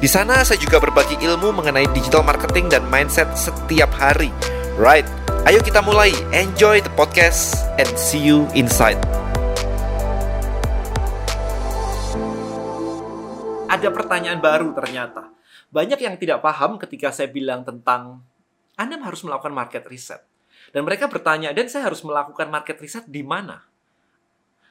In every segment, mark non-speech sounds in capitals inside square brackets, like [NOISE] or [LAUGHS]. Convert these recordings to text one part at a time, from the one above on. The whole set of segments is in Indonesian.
Di sana saya juga berbagi ilmu mengenai digital marketing dan mindset setiap hari. Right, ayo kita mulai. Enjoy the podcast and see you inside. Ada pertanyaan baru ternyata. Banyak yang tidak paham ketika saya bilang tentang Anda harus melakukan market research. Dan mereka bertanya, dan saya harus melakukan market research di mana?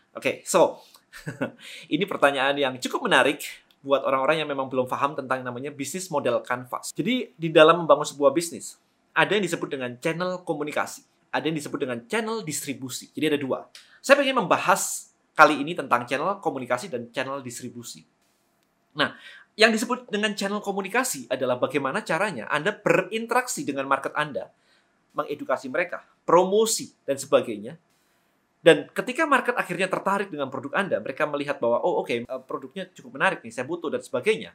Oke, okay, so [LAUGHS] ini pertanyaan yang cukup menarik buat orang-orang yang memang belum paham tentang namanya bisnis model canvas. Jadi di dalam membangun sebuah bisnis, ada yang disebut dengan channel komunikasi, ada yang disebut dengan channel distribusi. Jadi ada dua. Saya ingin membahas kali ini tentang channel komunikasi dan channel distribusi. Nah, yang disebut dengan channel komunikasi adalah bagaimana caranya Anda berinteraksi dengan market Anda, mengedukasi mereka, promosi, dan sebagainya, dan ketika market akhirnya tertarik dengan produk Anda, mereka melihat bahwa, oh oke, okay, eh, produknya cukup menarik nih, saya butuh dan sebagainya.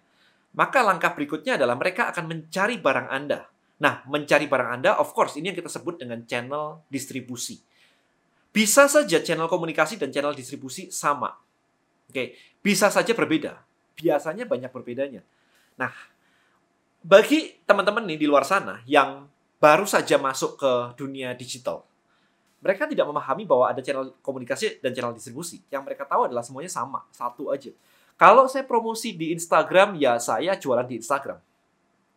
Maka langkah berikutnya adalah mereka akan mencari barang Anda. Nah, mencari barang Anda, of course, ini yang kita sebut dengan channel distribusi. Bisa saja channel komunikasi dan channel distribusi sama. Oke, okay. bisa saja berbeda. Biasanya banyak berbedanya. Nah, bagi teman-teman nih di luar sana yang baru saja masuk ke dunia digital, mereka tidak memahami bahwa ada channel komunikasi dan channel distribusi. Yang mereka tahu adalah semuanya sama, satu aja. Kalau saya promosi di Instagram, ya saya jualan di Instagram.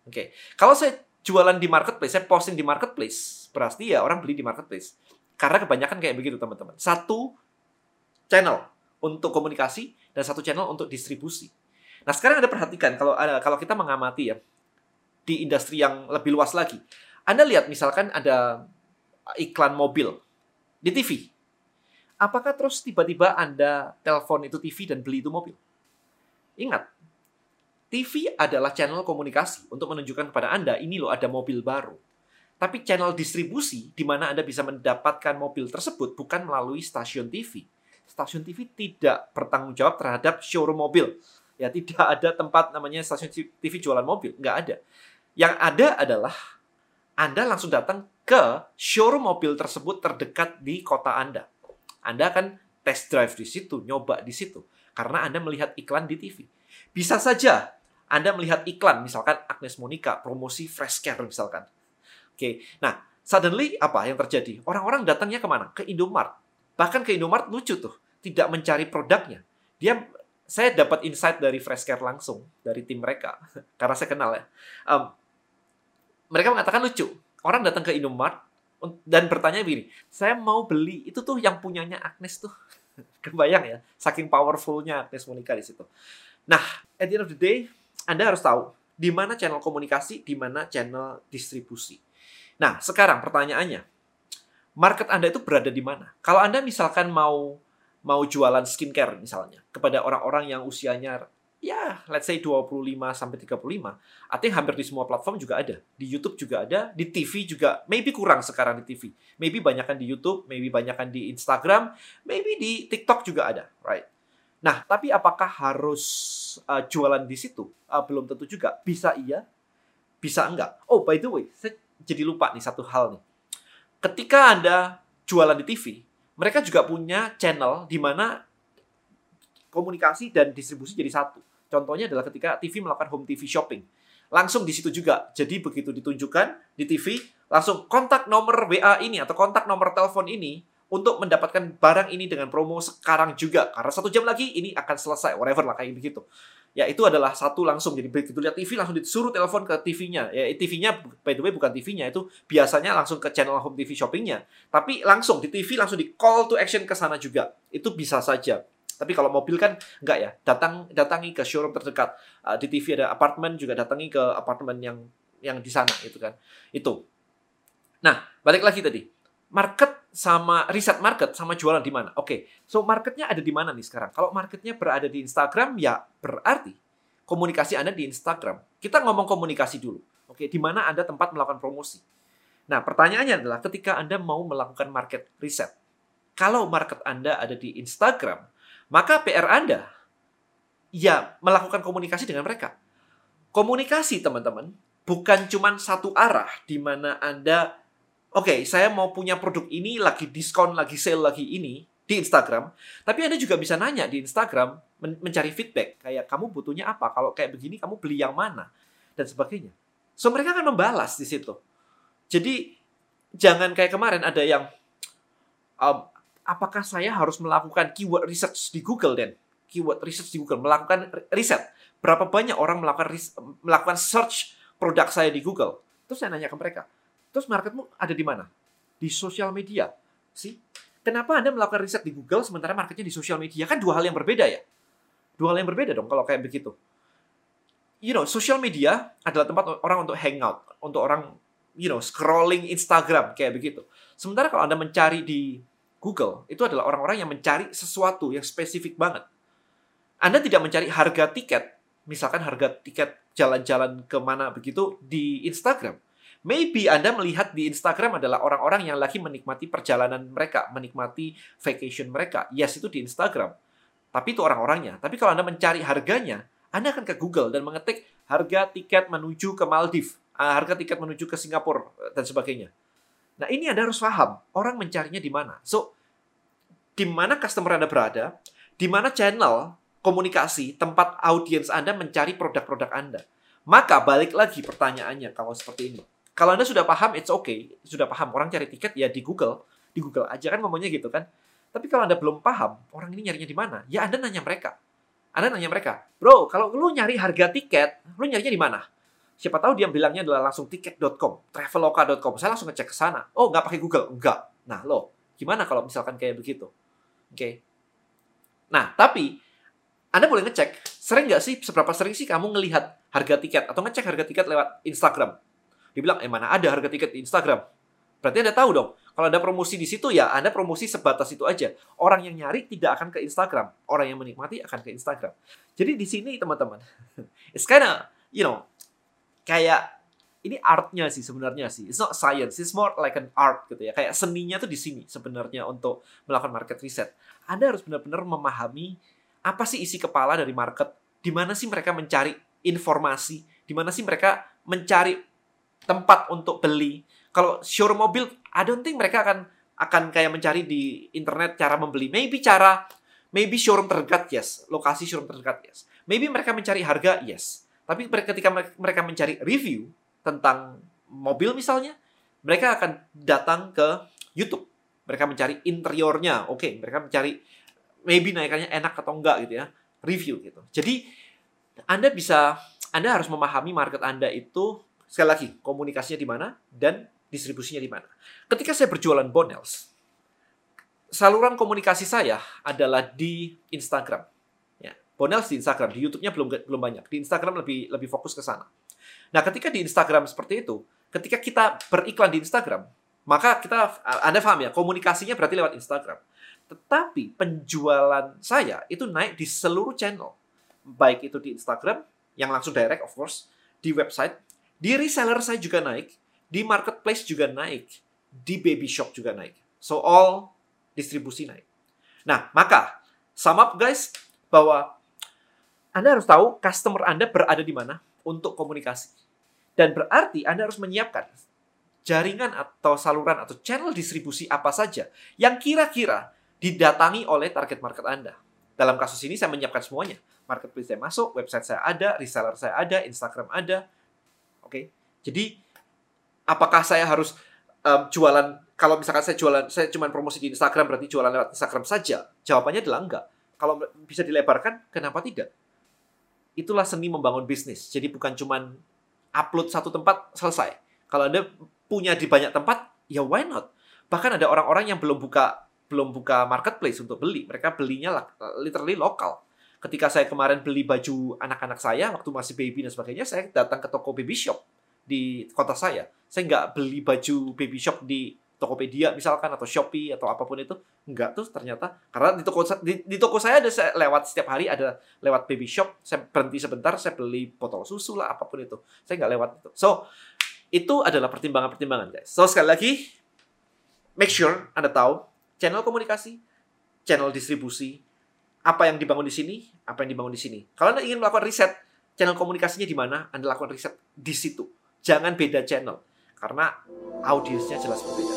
Oke. Okay. Kalau saya jualan di marketplace, saya posting di marketplace, berarti ya orang beli di marketplace. Karena kebanyakan kayak begitu, teman-teman. Satu channel untuk komunikasi dan satu channel untuk distribusi. Nah, sekarang Anda perhatikan kalau ada kalau kita mengamati ya di industri yang lebih luas lagi. Anda lihat misalkan ada iklan mobil di TV. Apakah terus tiba-tiba Anda telepon itu TV dan beli itu mobil? Ingat, TV adalah channel komunikasi untuk menunjukkan kepada Anda, ini loh ada mobil baru. Tapi channel distribusi di mana Anda bisa mendapatkan mobil tersebut bukan melalui stasiun TV. Stasiun TV tidak bertanggung jawab terhadap showroom mobil. Ya, tidak ada tempat namanya stasiun TV jualan mobil, nggak ada. Yang ada adalah Anda langsung datang ke showroom mobil tersebut terdekat di kota Anda. Anda akan test drive di situ, nyoba di situ. Karena Anda melihat iklan di TV. Bisa saja Anda melihat iklan, misalkan Agnes Monica, promosi fresh care misalkan. Oke, nah suddenly apa yang terjadi? Orang-orang datangnya ke mana? Ke Indomart. Bahkan ke Indomart lucu tuh, tidak mencari produknya. Dia saya dapat insight dari fresh care langsung dari tim mereka [LAUGHS] karena saya kenal ya. Um, mereka mengatakan lucu orang datang ke Indomart dan bertanya begini, saya mau beli itu tuh yang punyanya Agnes tuh. [LAUGHS] Kebayang ya, saking powerfulnya Agnes Monica di situ. Nah, at the end of the day, Anda harus tahu di mana channel komunikasi, di mana channel distribusi. Nah, sekarang pertanyaannya, market Anda itu berada di mana? Kalau Anda misalkan mau mau jualan skincare misalnya kepada orang-orang yang usianya ya let's say 25 sampai 35. Artinya hampir di semua platform juga ada. Di YouTube juga ada, di TV juga maybe kurang sekarang di TV. Maybe banyakkan di YouTube, maybe banyakkan di Instagram, maybe di TikTok juga ada, right? Nah, tapi apakah harus uh, jualan di situ? Uh, belum tentu juga. Bisa iya, bisa enggak. Oh, by the way, saya jadi lupa nih satu hal nih. Ketika Anda jualan di TV, mereka juga punya channel di mana komunikasi dan distribusi jadi satu. Contohnya adalah ketika TV melakukan home TV shopping. Langsung di situ juga. Jadi begitu ditunjukkan di TV, langsung kontak nomor WA ini atau kontak nomor telepon ini untuk mendapatkan barang ini dengan promo sekarang juga. Karena satu jam lagi ini akan selesai, whatever lah kayak begitu. Ya itu adalah satu langsung. Jadi begitu lihat TV langsung disuruh telepon ke TV-nya. Ya TV-nya by the way bukan TV-nya itu biasanya langsung ke channel home TV shoppingnya. Tapi langsung di TV langsung di call to action ke sana juga. Itu bisa saja. Tapi kalau mobil kan enggak ya. Datang datangi ke showroom terdekat. Uh, di TV ada apartemen juga datangi ke apartemen yang yang di sana itu kan. Itu. Nah, balik lagi tadi. Market sama riset market sama jualan di mana? Oke. Okay. So marketnya ada di mana nih sekarang? Kalau marketnya berada di Instagram ya berarti komunikasi Anda di Instagram. Kita ngomong komunikasi dulu. Oke, di mana Anda tempat melakukan promosi. Nah, pertanyaannya adalah ketika Anda mau melakukan market research, kalau market Anda ada di Instagram, maka PR Anda ya melakukan komunikasi dengan mereka. Komunikasi, teman-teman, bukan cuma satu arah di mana Anda oke, okay, saya mau punya produk ini lagi diskon, lagi sale lagi ini di Instagram, tapi Anda juga bisa nanya di Instagram men mencari feedback kayak kamu butuhnya apa? Kalau kayak begini kamu beli yang mana? dan sebagainya. So mereka akan membalas di situ. Jadi jangan kayak kemarin ada yang apakah saya harus melakukan keyword research di Google dan? Keyword research di Google melakukan riset. Berapa banyak orang melakukan melakukan search produk saya di Google? Terus saya nanya ke mereka terus marketmu ada di mana? Di sosial media. Sih kenapa anda melakukan riset di Google sementara marketnya di sosial media? Kan dua hal yang berbeda ya? Dua hal yang berbeda dong kalau kayak begitu. You know sosial media adalah tempat orang untuk hangout untuk orang you know, scrolling Instagram kayak begitu. Sementara kalau Anda mencari di Google, itu adalah orang-orang yang mencari sesuatu yang spesifik banget. Anda tidak mencari harga tiket, misalkan harga tiket jalan-jalan ke mana begitu di Instagram. Maybe Anda melihat di Instagram adalah orang-orang yang lagi menikmati perjalanan mereka, menikmati vacation mereka. Yes, itu di Instagram. Tapi itu orang-orangnya. Tapi kalau Anda mencari harganya, Anda akan ke Google dan mengetik harga tiket menuju ke Maldives Ah, harga tiket menuju ke Singapura eh, dan sebagainya. Nah, ini Anda harus paham, orang mencarinya di mana. So, di mana customer Anda berada, di mana channel komunikasi, tempat audiens Anda mencari produk-produk Anda. Maka balik lagi pertanyaannya kalau seperti ini. Kalau Anda sudah paham, it's okay. Sudah paham, orang cari tiket ya di Google. Di Google aja kan ngomongnya gitu kan. Tapi kalau Anda belum paham, orang ini nyarinya di mana? Ya Anda nanya mereka. Anda nanya mereka, bro, kalau lu nyari harga tiket, lu nyarinya di mana? Siapa tahu dia bilangnya adalah langsung tiket.com, traveloka.com. Saya langsung ngecek ke sana. Oh, nggak pakai Google? Enggak. Nah, lo, gimana kalau misalkan kayak begitu? Oke. Okay. Nah, tapi Anda boleh ngecek, sering nggak sih, seberapa sering sih kamu ngelihat harga tiket atau ngecek harga tiket lewat Instagram? Dibilang, eh mana ada harga tiket di Instagram? Berarti Anda tahu dong, kalau Anda promosi di situ ya Anda promosi sebatas itu aja. Orang yang nyari tidak akan ke Instagram, orang yang menikmati akan ke Instagram. Jadi di sini teman-teman, [LAUGHS] it's kinda, you know, kayak ini artnya sih sebenarnya sih. It's not science, it's more like an art gitu ya. Kayak seninya tuh di sini sebenarnya untuk melakukan market research. Anda harus benar-benar memahami apa sih isi kepala dari market, di mana sih mereka mencari informasi, di mana sih mereka mencari tempat untuk beli. Kalau showroom mobil, I don't think mereka akan akan kayak mencari di internet cara membeli. Maybe cara maybe showroom terdekat, yes. Lokasi showroom terdekat, yes. Maybe mereka mencari harga, yes tapi ketika mereka mencari review tentang mobil misalnya, mereka akan datang ke YouTube. Mereka mencari interiornya, oke. Okay. Mereka mencari maybe naikannya enak atau enggak gitu ya, review gitu. Jadi Anda bisa, Anda harus memahami market Anda itu sekali lagi komunikasinya di mana dan distribusinya di mana. Ketika saya berjualan bonels, saluran komunikasi saya adalah di Instagram. Bonels di Instagram, di YouTube-nya belum belum banyak. Di Instagram lebih lebih fokus ke sana. Nah, ketika di Instagram seperti itu, ketika kita beriklan di Instagram, maka kita Anda paham ya, komunikasinya berarti lewat Instagram. Tetapi penjualan saya itu naik di seluruh channel. Baik itu di Instagram yang langsung direct of course, di website, di reseller saya juga naik, di marketplace juga naik, di baby shop juga naik. So all distribusi naik. Nah, maka sum up guys bahwa anda harus tahu customer Anda berada di mana untuk komunikasi. Dan berarti Anda harus menyiapkan jaringan atau saluran atau channel distribusi apa saja yang kira-kira didatangi oleh target market Anda. Dalam kasus ini saya menyiapkan semuanya. Marketplace saya masuk, website saya ada, reseller saya ada, Instagram ada. Oke. Okay? Jadi apakah saya harus um, jualan kalau misalkan saya jualan saya cuma promosi di Instagram berarti jualan lewat Instagram saja? Jawabannya adalah enggak. Kalau bisa dilebarkan, kenapa tidak? Itulah seni membangun bisnis. Jadi bukan cuma upload satu tempat selesai. Kalau Anda punya di banyak tempat, ya why not? Bahkan ada orang-orang yang belum buka belum buka marketplace untuk beli. Mereka belinya literally lokal. Ketika saya kemarin beli baju anak-anak saya waktu masih baby dan sebagainya, saya datang ke toko baby shop di kota saya. Saya nggak beli baju baby shop di Tokopedia misalkan atau Shopee atau apa pun itu enggak. Tuh ternyata karena di toko di, di toko saya ada saya lewat setiap hari ada lewat baby shop saya berhenti sebentar saya beli botol susu lah apa pun itu. Saya nggak lewat itu. So itu adalah pertimbangan-pertimbangan guys. So sekali lagi make sure anda tahu channel komunikasi channel distribusi apa yang dibangun di sini apa yang dibangun di sini. Kalau anda ingin melakukan riset channel komunikasinya di mana anda lakukan riset di situ. Jangan beda channel karena audiensnya jelas berbeda